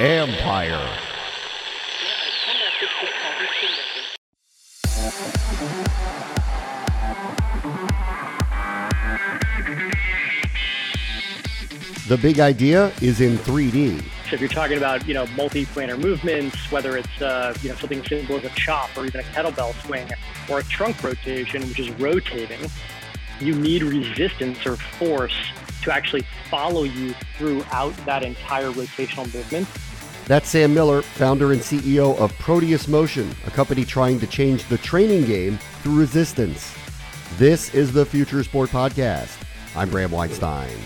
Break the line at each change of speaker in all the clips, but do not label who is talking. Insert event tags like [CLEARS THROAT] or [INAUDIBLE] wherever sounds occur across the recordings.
Empire. The big idea is in 3D.
So if you're talking about, you know, multi-planar movements, whether it's, uh, you know, something simple as a chop or even a kettlebell swing or a trunk rotation, which is rotating, you need resistance or force to actually follow you throughout that entire rotational movement.
That's Sam Miller, founder and CEO of Proteus Motion, a company trying to change the training game through resistance. This is the Future Sport Podcast. I'm Bram Weinstein.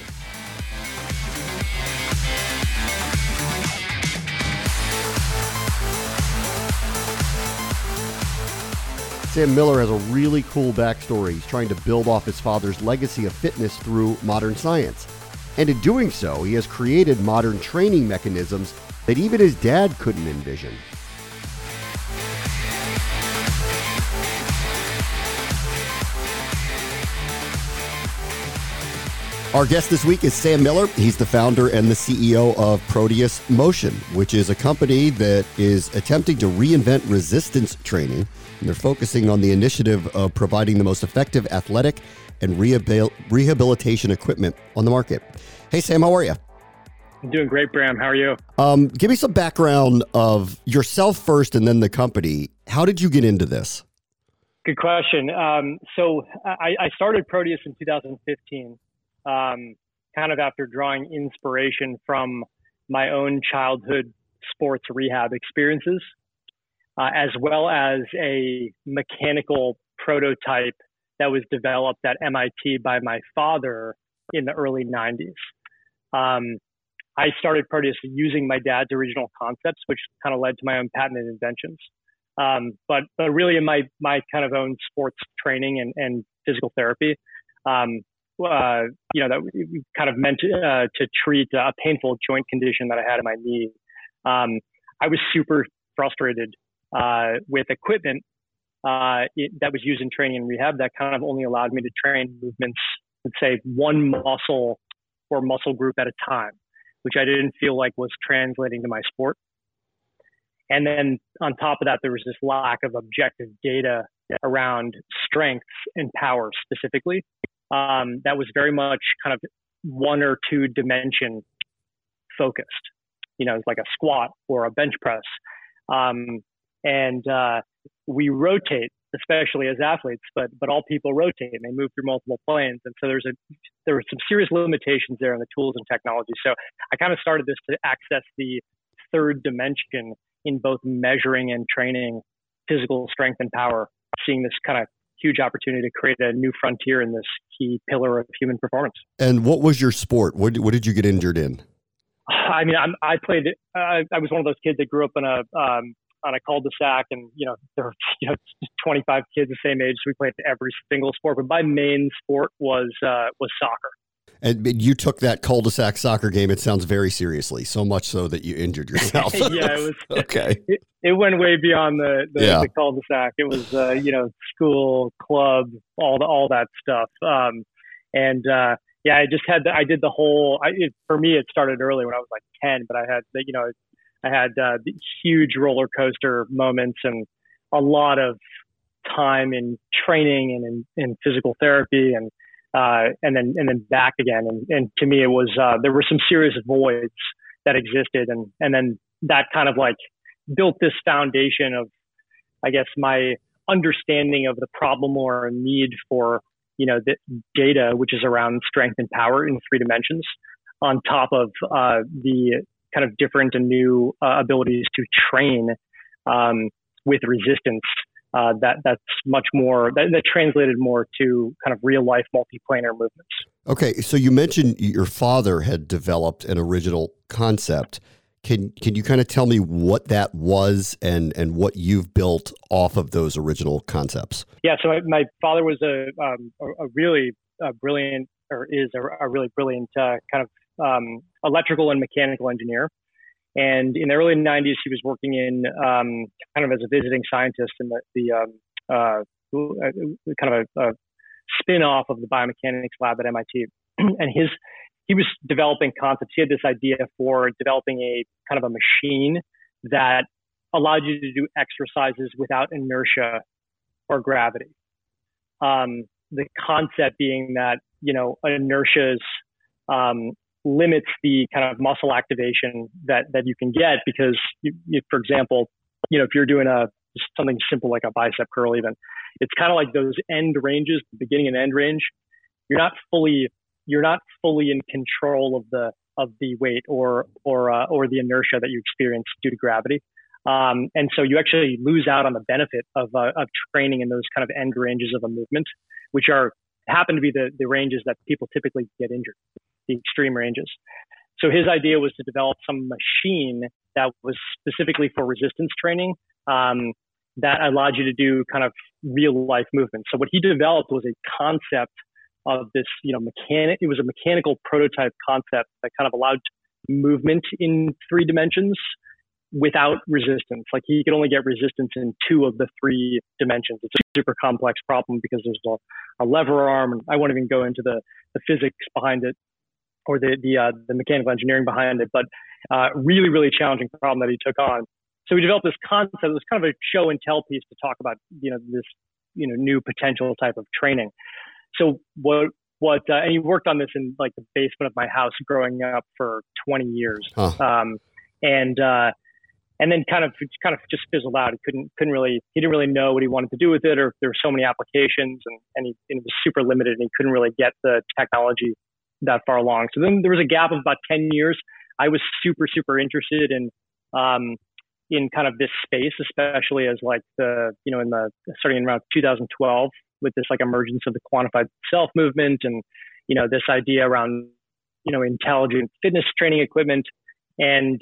Sam Miller has a really cool backstory. He's trying to build off his father's legacy of fitness through modern science. And in doing so, he has created modern training mechanisms that even his dad couldn't envision. Our guest this week is Sam Miller. He's the founder and the CEO of Proteus Motion, which is a company that is attempting to reinvent resistance training. And they're focusing on the initiative of providing the most effective athletic and rehabil- rehabilitation equipment on the market. Hey, Sam, how are you?
I'm doing great, Bram. How are you?
Um, give me some background of yourself first and then the company. How did you get into this?
Good question. Um, so I, I started Proteus in 2015 um, kind of after drawing inspiration from my own childhood sports rehab experiences, uh, as well as a mechanical prototype that was developed at MIT by my father in the early 90s. Um, I started Proteus using my dad's original concepts, which kind of led to my own patented inventions. Um, but, but really in my, my kind of own sports training and, and physical therapy, um, uh, you know, that kind of meant uh, to treat a painful joint condition that I had in my knee. Um, I was super frustrated uh, with equipment uh, it, that was used in training and rehab that kind of only allowed me to train movements, let's say one muscle or muscle group at a time, which I didn't feel like was translating to my sport. And then on top of that, there was this lack of objective data around strength and power specifically um, that was very much kind of one or two dimension focused. You know, it's like a squat or a bench press. Um, and uh, we rotate, especially as athletes, but but all people rotate and they move through multiple planes. And so there's a there were some serious limitations there in the tools and technology. So I kind of started this to access the third dimension in both measuring and training physical strength and power, seeing this kind of huge opportunity to create a new frontier in this key pillar of human performance.
And what was your sport? What, what did you get injured in? [SIGHS]
I mean, I'm, i played. Uh, I was one of those kids that grew up in a um, on a cul-de-sac, and you know there were [LAUGHS] you know 25 kids the same age, so we played every single sport. But my main sport was uh, was soccer.
And you took that cul-de-sac soccer game. It sounds very seriously, so much so that you injured [LAUGHS] yourself.
yeah, it was [LAUGHS]
okay.
It, it, went way beyond the, the, yeah. the cul-de-sac. It was uh, you know school, club, all the all that stuff. Um, and uh, yeah, I just had the, I did the whole. I, it, for me, it started early when I was like ten, but I had the, you know I had uh, huge roller coaster moments and a lot of time in training and in, in physical therapy and uh, and then and then back again. And, and to me, it was uh, there were some serious voids that existed, and and then that kind of like built this foundation of, I guess, my understanding of the problem or need for you know the data, which is around strength and power in three dimensions, on top of uh, the kind of different and new uh, abilities to train um, with resistance uh, that that's much more that, that, translated more to kind of real life multiplanar movements.
Okay, so you mentioned your father had developed an original concept. Can can you kind of tell me what that was and and what you've built off of those original concepts?
Yeah, so my, my father was a um, a, a, really uh, brilliant or is a, a really brilliant uh, kind of um, electrical and mechanical engineer. And in the early 90s, he was working in um, kind of as a visiting scientist in the, the um, uh, uh kind of a, a spin off of the biomechanics lab at MIT. [CLEARS THROAT] and his he was developing concepts. He had this idea for developing a kind of a machine that allowed you to do exercises without inertia or gravity. Um, the concept being that you know inertias um, limits the kind of muscle activation that that you can get because, you, for example, you know if you're doing a something simple like a bicep curl, even it's kind of like those end ranges, the beginning and end range. You're not fully you're not fully in control of the of the weight or or uh, or the inertia that you experience due to gravity. Um, and so you actually lose out on the benefit of, uh, of training in those kind of end ranges of a movement, which are happen to be the, the ranges that people typically get injured the extreme ranges. So his idea was to develop some machine that was specifically for resistance training um, that allowed you to do kind of real life movements. So what he developed was a concept of this, you know, mechanic. It was a mechanical prototype concept that kind of allowed movement in three dimensions without resistance. Like he could only get resistance in two of the three dimensions. It's a super complex problem because there's a, a lever arm, I won't even go into the, the physics behind it or the the, uh, the mechanical engineering behind it, but uh, really really challenging problem that he took on. So we developed this concept. It was kind of a show and tell piece to talk about you know this you know new potential type of training. So what what uh, and he worked on this in like the basement of my house growing up for 20 years, huh. um, and uh, and then kind of kind of just fizzled out. He couldn't couldn't really he didn't really know what he wanted to do with it, or there were so many applications, and and, he, and it was super limited, and he couldn't really get the technology that far along. So then there was a gap of about 10 years. I was super, super interested in, um, in kind of this space, especially as like the, you know, in the starting in around 2012 with this like emergence of the quantified self movement and, you know, this idea around, you know, intelligent fitness training equipment. And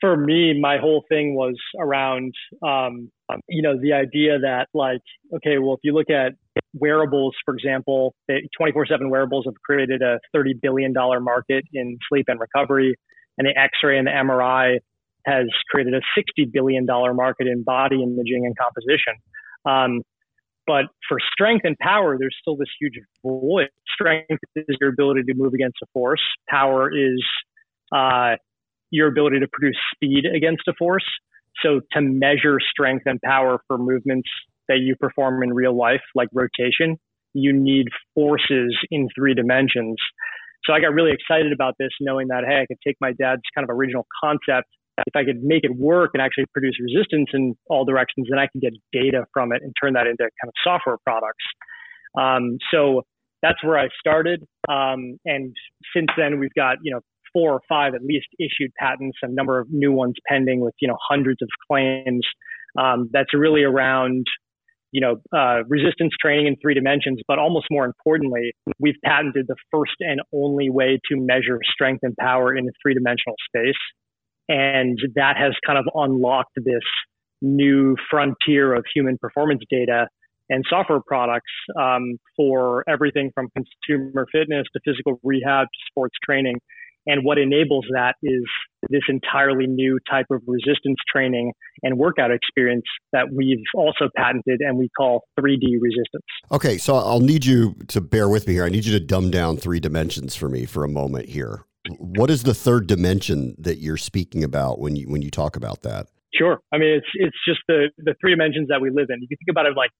for me, my whole thing was around, um, you know, the idea that like, okay, well, if you look at wearables, for example, 24 7 wearables have created a $30 billion market in sleep and recovery. And the X ray and the MRI has created a $60 billion market in body imaging and composition. Um, but for strength and power, there's still this huge void. Strength is your ability to move against a force. Power is uh, your ability to produce speed against a force. So to measure strength and power for movements that you perform in real life, like rotation, you need forces in three dimensions. So I got really excited about this, knowing that, hey, I could take my dad's kind of original concept. If I could make it work and actually produce resistance in all directions, then I can get data from it and turn that into kind of software products. Um, so that's where I started. Um, and since then, we've got, you know, four or five at least issued patents, a number of new ones pending with, you know, hundreds of claims. Um, that's really around you know, uh, resistance training in three dimensions, but almost more importantly, we've patented the first and only way to measure strength and power in a three dimensional space. And that has kind of unlocked this new frontier of human performance data and software products um, for everything from consumer fitness to physical rehab to sports training. And what enables that is this entirely new type of resistance training and workout experience that we've also patented and we call 3D resistance.
Okay, so I'll need you to bear with me here. I need you to dumb down three dimensions for me for a moment here. What is the third dimension that you're speaking about when you when you talk about that?
Sure. I mean, it's it's just the the three dimensions that we live in. You can think about it like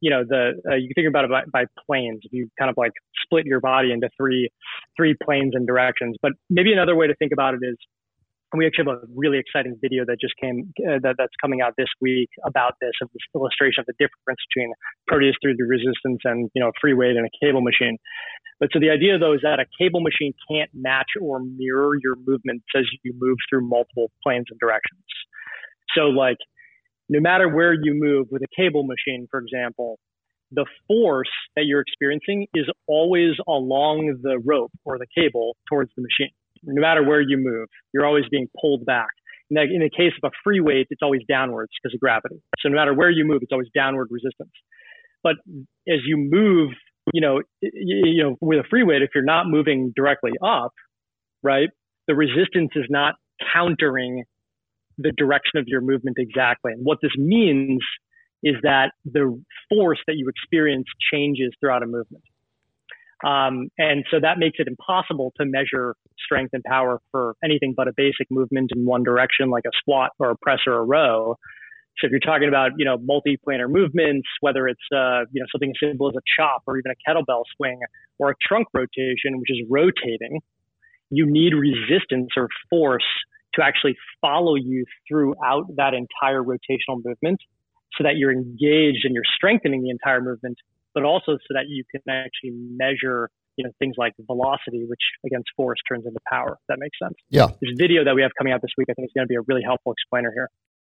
you know the uh, you can think about it by, by planes if you kind of like split your body into three three planes and directions. But maybe another way to think about it is we actually have a really exciting video that just came uh, that, that's coming out this week about this of this illustration of the difference between proteus 3D resistance and you know free weight and a cable machine. But so the idea though is that a cable machine can't match or mirror your movements as you move through multiple planes and directions. So like no matter where you move with a cable machine, for example, the force that you're experiencing is always along the rope or the cable towards the machine. No matter where you move, you're always being pulled back. In the, case of a free weight, it's always downwards because of gravity. So no matter where you move, it's always downward resistance. But as you move, you know, you know, with a free weight, if you're not moving directly up, right, the resistance is not countering the direction of your movement exactly. And what this means is that the force that you experience changes throughout a movement. Um, and so that makes it impossible to measure strength and power for anything but a basic movement in one direction, like a squat or a press or a row. So if you're talking about, you know, multi-planar movements, whether it's, uh, you know, something as simple as a chop or even a kettlebell swing or a trunk rotation, which is rotating, you need resistance or force to actually follow you throughout that entire rotational movement so that you're engaged and you're strengthening the entire movement, but also so that you can actually measure you know things like velocity, which against force turns into power. that makes sense.
Yeah.
This video that we have coming out this week, I think is going to be a really helpful explainer here.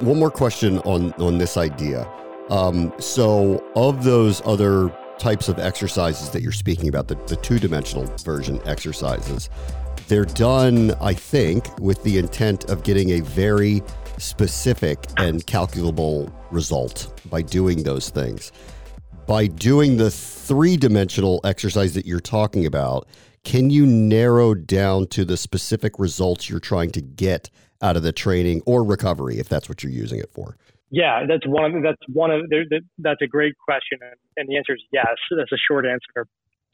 One more question on on this idea. Um, so, of those other types of exercises that you're speaking about, the, the two dimensional version exercises, they're done, I think, with the intent of getting a very specific and calculable result by doing those things. By doing the three dimensional exercise that you're talking about, can you narrow down to the specific results you're trying to get out of the training or recovery if that's what you're using it for?
Yeah, that's one of that's one of that's a great question, and the answer is yes. That's a short answer.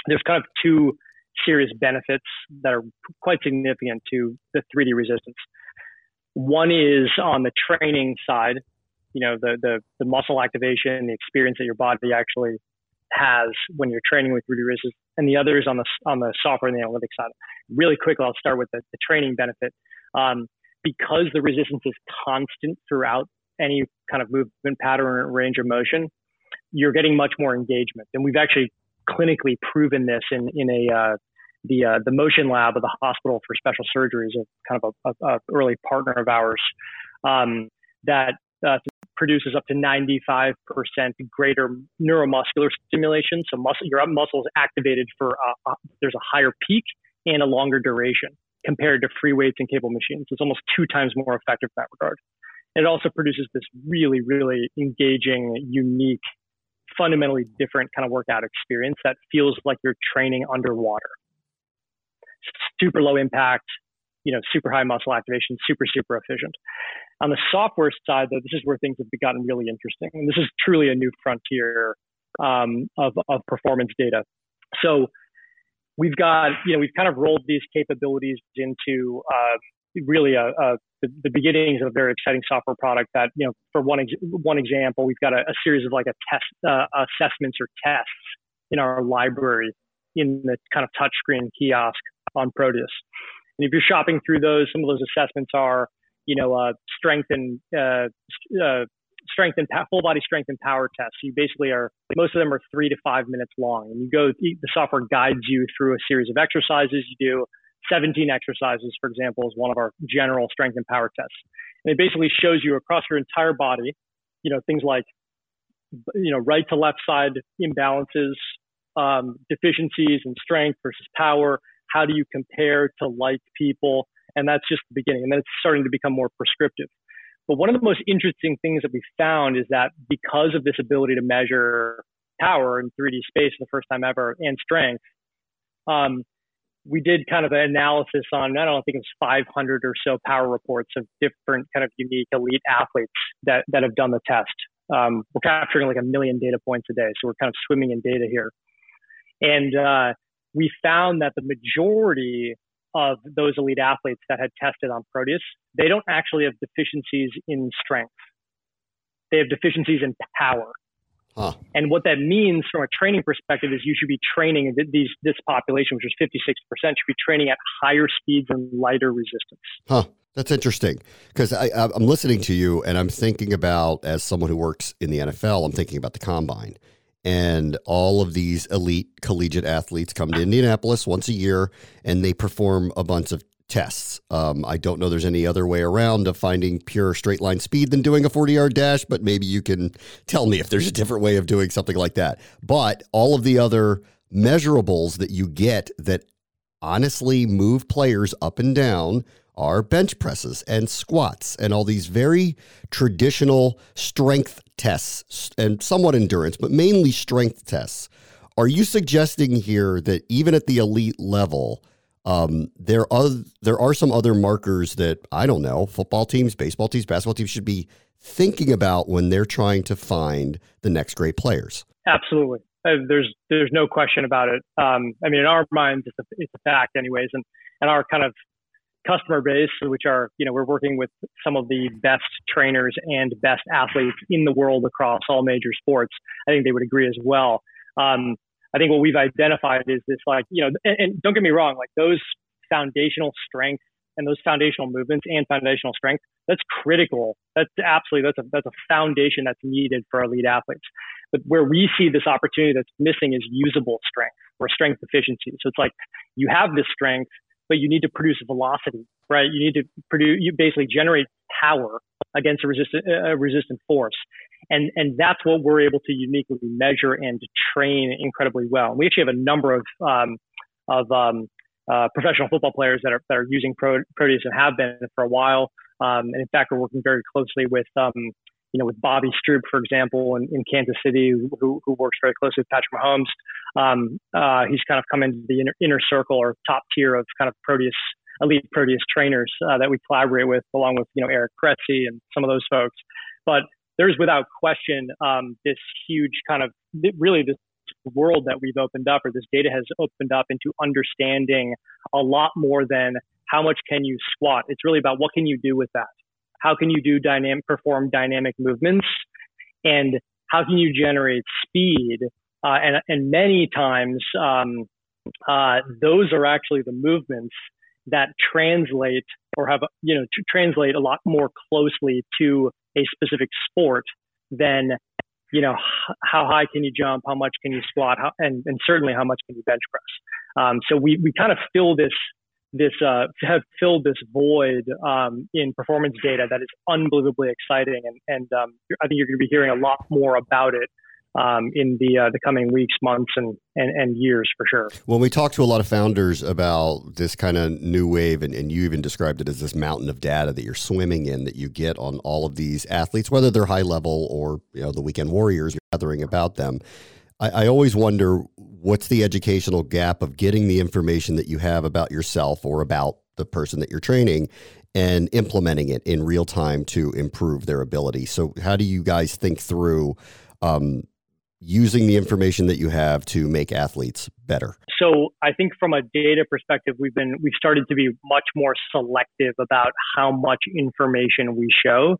There's kind of two serious benefits that are quite significant to the 3D resistance. One is on the training side, you know, the the, the muscle activation, the experience that your body actually has when you're training with 3D resistance, and the other is on the on the software and the analytics side. Really quick, I'll start with the, the training benefit. Um, because the resistance is constant throughout any kind of movement pattern or range of motion, you're getting much more engagement. And we've actually clinically proven this in, in a, uh, the, uh, the motion lab of the hospital for special surgeries, a kind of a, a, a early partner of ours, um, that uh, produces up to 95% greater neuromuscular stimulation. So muscle, your muscle is activated for, there's a higher peak and a longer duration compared to free weights and cable machines. It's almost two times more effective in that regard. And it also produces this really, really engaging, unique, fundamentally different kind of workout experience that feels like you're training underwater. Super low impact, you know, super high muscle activation, super, super efficient. On the software side, though, this is where things have gotten really interesting. And this is truly a new frontier um, of, of performance data. So we've got, you know, we've kind of rolled these capabilities into uh, really a, a the, the, beginnings of a very exciting software product that, you know, for one ex- one example, we've got a, a, series of like a test uh, assessments or tests in our library in the kind of touchscreen kiosk on Proteus. And if you're shopping through those, some of those assessments are, you know, uh, strength and uh, uh strength and full body strength and power tests. You basically are most of them are three to five minutes long, and you go the software guides you through a series of exercises. You do 17 exercises, for example, is one of our general strength and power tests, and it basically shows you across your entire body, you know, things like you know right to left side imbalances, um, deficiencies in strength versus power. How do you compare to like people? and that's just the beginning. And then it's starting to become more prescriptive. But one of the most interesting things that we found is that because of this ability to measure power in 3D space for the first time ever and strength, um, we did kind of an analysis on, I don't think it's 500 or so power reports of different kind of unique elite athletes that, that have done the test. Um, we're capturing like a million data points a day. So we're kind of swimming in data here. And uh, we found that the majority of those elite athletes that had tested on Proteus, they don't actually have deficiencies in strength. They have deficiencies in power. Huh. And what that means from a training perspective is you should be training these this population, which is 56%, should be training at higher speeds and lighter resistance.
Huh. That's interesting because I'm listening to you and I'm thinking about, as someone who works in the NFL, I'm thinking about the combine and all of these elite collegiate athletes come to Indianapolis once a year and they perform a bunch of tests. Um, I don't know there's any other way around of finding pure straight line speed than doing a 40 yard dash, but maybe you can tell me if there's a different way of doing something like that. But all of the other measurables that you get that honestly move players up and down are bench presses and squats and all these very traditional strength tests and somewhat endurance, but mainly strength tests. Are you suggesting here that even at the elite level, um, there are there are some other markers that I don't know football teams, baseball teams, basketball teams should be thinking about when they're trying to find the next great players?
Absolutely, uh, there's there's no question about it. Um, I mean, in our minds, it's a, it's a fact, anyways, and and our kind of customer base, which are, you know, we're working with some of the best trainers and best athletes in the world across all major sports. I think they would agree as well. Um, I think what we've identified is this, like, you know, and, and don't get me wrong, like those foundational strengths and those foundational movements and foundational strength, that's critical. That's absolutely, that's a, that's a foundation that's needed for elite athletes. But where we see this opportunity that's missing is usable strength or strength efficiency. So it's like you have this strength, but you need to produce velocity, right? You need to produce, you basically generate power against a resistant, a resistant force. And, and that's what we're able to uniquely measure and train incredibly well. We actually have a number of, um, of, um, uh, professional football players that are, that are using Pro, Proteus and have been for a while. Um, and in fact, we're working very closely with, um, you know, with Bobby Stroupe, for example, in, in Kansas City, who, who works very closely with Patrick Mahomes. Um, uh, he's kind of come into the inner, inner circle or top tier of kind of Proteus, elite Proteus trainers uh, that we collaborate with, along with, you know, Eric Cressey and some of those folks. But there's without question um, this huge kind of really this world that we've opened up or this data has opened up into understanding a lot more than how much can you squat. It's really about what can you do with that how can you do dynamic, perform dynamic movements? And how can you generate speed? Uh, and, and many times, um, uh, those are actually the movements that translate or have, you know, translate a lot more closely to a specific sport than, you know, how high can you jump? How much can you squat? How, and, and certainly how much can you bench press? Um, so we, we kind of fill this this uh, have filled this void um, in performance data that is unbelievably exciting, and, and um, I think you're going to be hearing a lot more about it um, in the uh, the coming weeks, months, and, and, and years for sure.
When we talk to a lot of founders about this kind of new wave, and, and you even described it as this mountain of data that you're swimming in, that you get on all of these athletes, whether they're high level or you know the weekend warriors, you're gathering about them. I, I always wonder what's the educational gap of getting the information that you have about yourself or about the person that you're training and implementing it in real time to improve their ability. So, how do you guys think through um, using the information that you have to make athletes better?
So, I think from a data perspective, we've been we've started to be much more selective about how much information we show,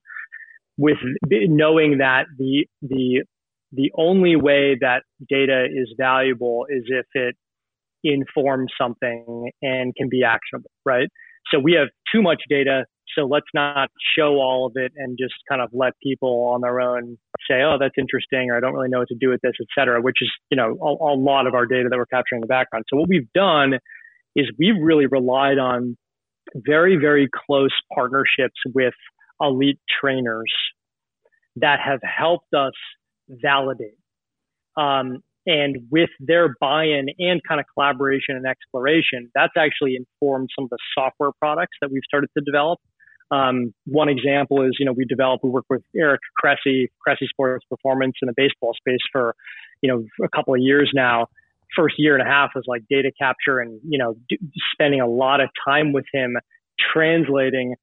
with knowing that the the the only way that data is valuable is if it informs something and can be actionable, right? So we have too much data. So let's not show all of it and just kind of let people on their own say, oh, that's interesting, or I don't really know what to do with this, et cetera, which is, you know, a, a lot of our data that we're capturing in the background. So what we've done is we've really relied on very, very close partnerships with elite trainers that have helped us validate. Um, and with their buy-in and kind of collaboration and exploration, that's actually informed some of the software products that we've started to develop. Um, one example is, you know, we developed, we work with Eric Cressey, Cressey Sports Performance in the baseball space for, you know, a couple of years now. First year and a half was like data capture and, you know, d- spending a lot of time with him translating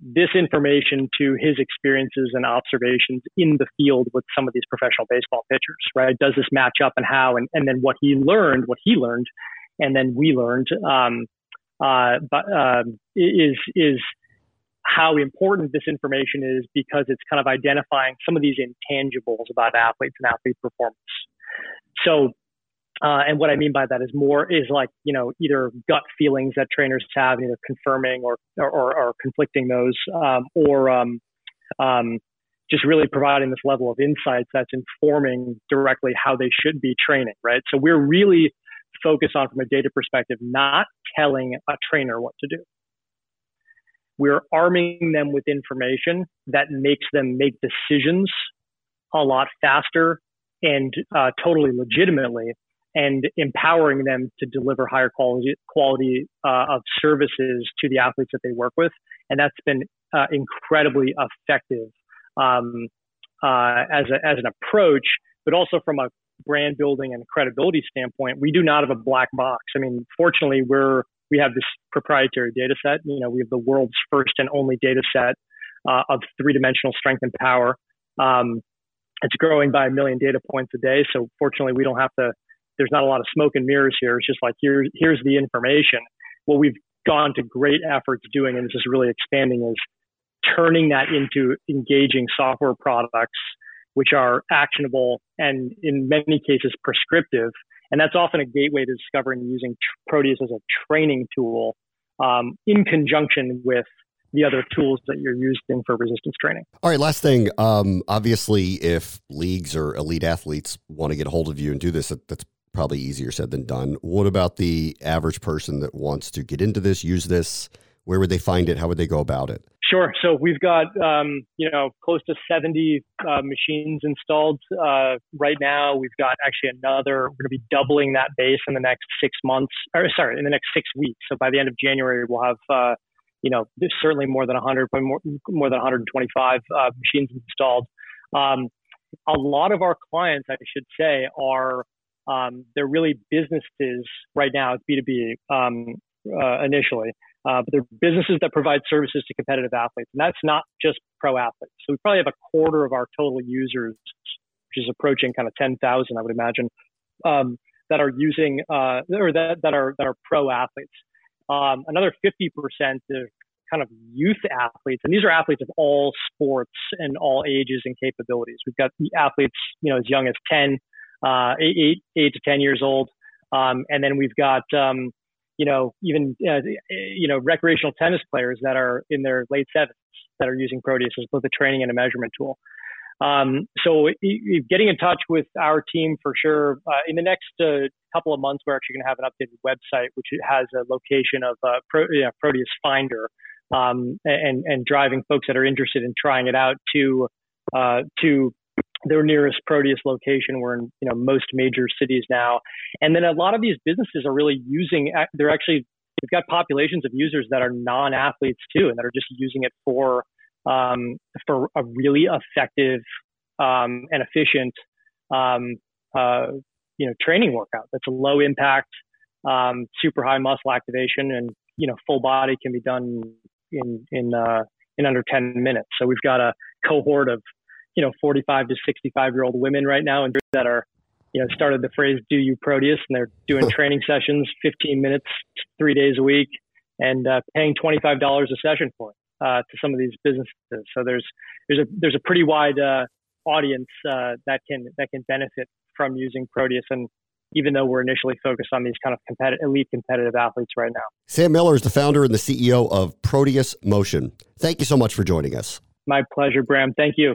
this information to his experiences and observations in the field with some of these professional baseball pitchers, right? Does this match up and how? And, and then what he learned, what he learned, and then we learned, um, uh, but, uh, is, is how important this information is because it's kind of identifying some of these intangibles about athletes and athlete performance. So uh, and what I mean by that is more is like you know either gut feelings that trainers have, either confirming or or, or conflicting those, um, or um, um, just really providing this level of insights that's informing directly how they should be training, right? So we're really focused on from a data perspective, not telling a trainer what to do. We're arming them with information that makes them make decisions a lot faster and uh, totally legitimately and empowering them to deliver higher quality quality uh, of services to the athletes that they work with, and that's been uh, incredibly effective um, uh, as a, as an approach, but also from a brand building and credibility standpoint, we do not have a black box. I mean, fortunately, we're we have this proprietary data set. You know, we have the world's first and only data set uh, of three dimensional strength and power. Um, it's growing by a million data points a day. So fortunately, we don't have to there's not a lot of smoke and mirrors here. It's just like here's here's the information. What we've gone to great efforts doing, and this is really expanding, is turning that into engaging software products which are actionable and in many cases prescriptive. And that's often a gateway to discovering using Proteus as a training tool um, in conjunction with the other tools that you're using for resistance training.
All right, last thing. Um, obviously, if leagues or elite athletes want to get a hold of you and do this, that's probably easier said than done. What about the average person that wants to get into this, use this? Where would they find it? How would they go about it?
Sure. So we've got um, you know close to 70 uh, machines installed uh, right now. We've got actually another. We're going to be doubling that base in the next six months. Or sorry, in the next six weeks. So by the end of January, we'll have uh, you know certainly more than 100, but more, more than 125 uh, machines installed. Um, a lot of our clients, I should say, are um, they're really businesses right now. It's B2B um, uh, initially, uh, but they're businesses that provide services to competitive athletes. And that's not just pro athletes. So we probably have a quarter of our total users, which is approaching kind of 10,000, I would imagine, um, that are using uh, or that, that are that are pro athletes. Um, another 50% are kind of youth athletes, and these are athletes of all sports and all ages and capabilities. We've got athletes, you know, as young as 10 uh, eight, to 10 years old. Um, and then we've got, um, you know, even, uh, you know, recreational tennis players that are in their late seventies that are using Proteus as both a training and a measurement tool. Um, so getting in touch with our team for sure. Uh, in the next uh, couple of months, we're actually going to have an updated website which has a location of uh, Pro, Proteus Finder, um, and and driving folks that are interested in trying it out to uh, to their nearest Proteus location. We're in you know most major cities now, and then a lot of these businesses are really using. They're actually they've got populations of users that are non-athletes too, and that are just using it for um, for a really effective um, and efficient um, uh, you know training workout. That's a low impact, um, super high muscle activation, and you know full body can be done in in uh, in under 10 minutes. So we've got a cohort of you know 45 to 65 year old women right now and that are you know started the phrase do you proteus and they're doing training sessions 15 minutes three days a week and uh, paying $25 a session for it uh, to some of these businesses so there's there's a there's a pretty wide uh, audience uh, that can that can benefit from using proteus and even though we're initially focused on these kind of competitive, elite competitive athletes right now.
Sam Miller is the founder and the CEO of Proteus Motion. Thank you so much for joining us.
My pleasure, Bram. Thank you.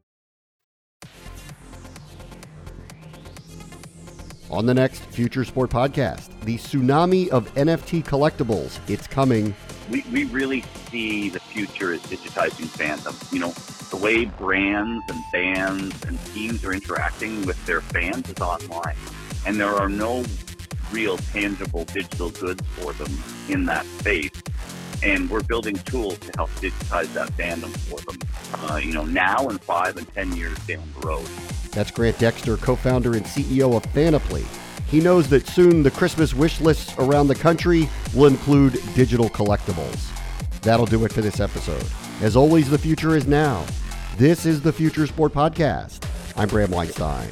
On the next Future Sport podcast, the tsunami of NFT collectibles. It's coming.
We, we really see the future as digitizing fandom. You know, the way brands and bands and teams are interacting with their fans is online. And there are no real tangible digital goods for them in that space. And we're building tools to help digitize that fandom for them, uh, you know, now and five and 10 years down the road.
That's Grant Dexter, co founder and CEO of Fanaply. He knows that soon the Christmas wish lists around the country will include digital collectibles. That'll do it for this episode. As always, the future is now. This is the Future Sport Podcast. I'm Bram Weinstein.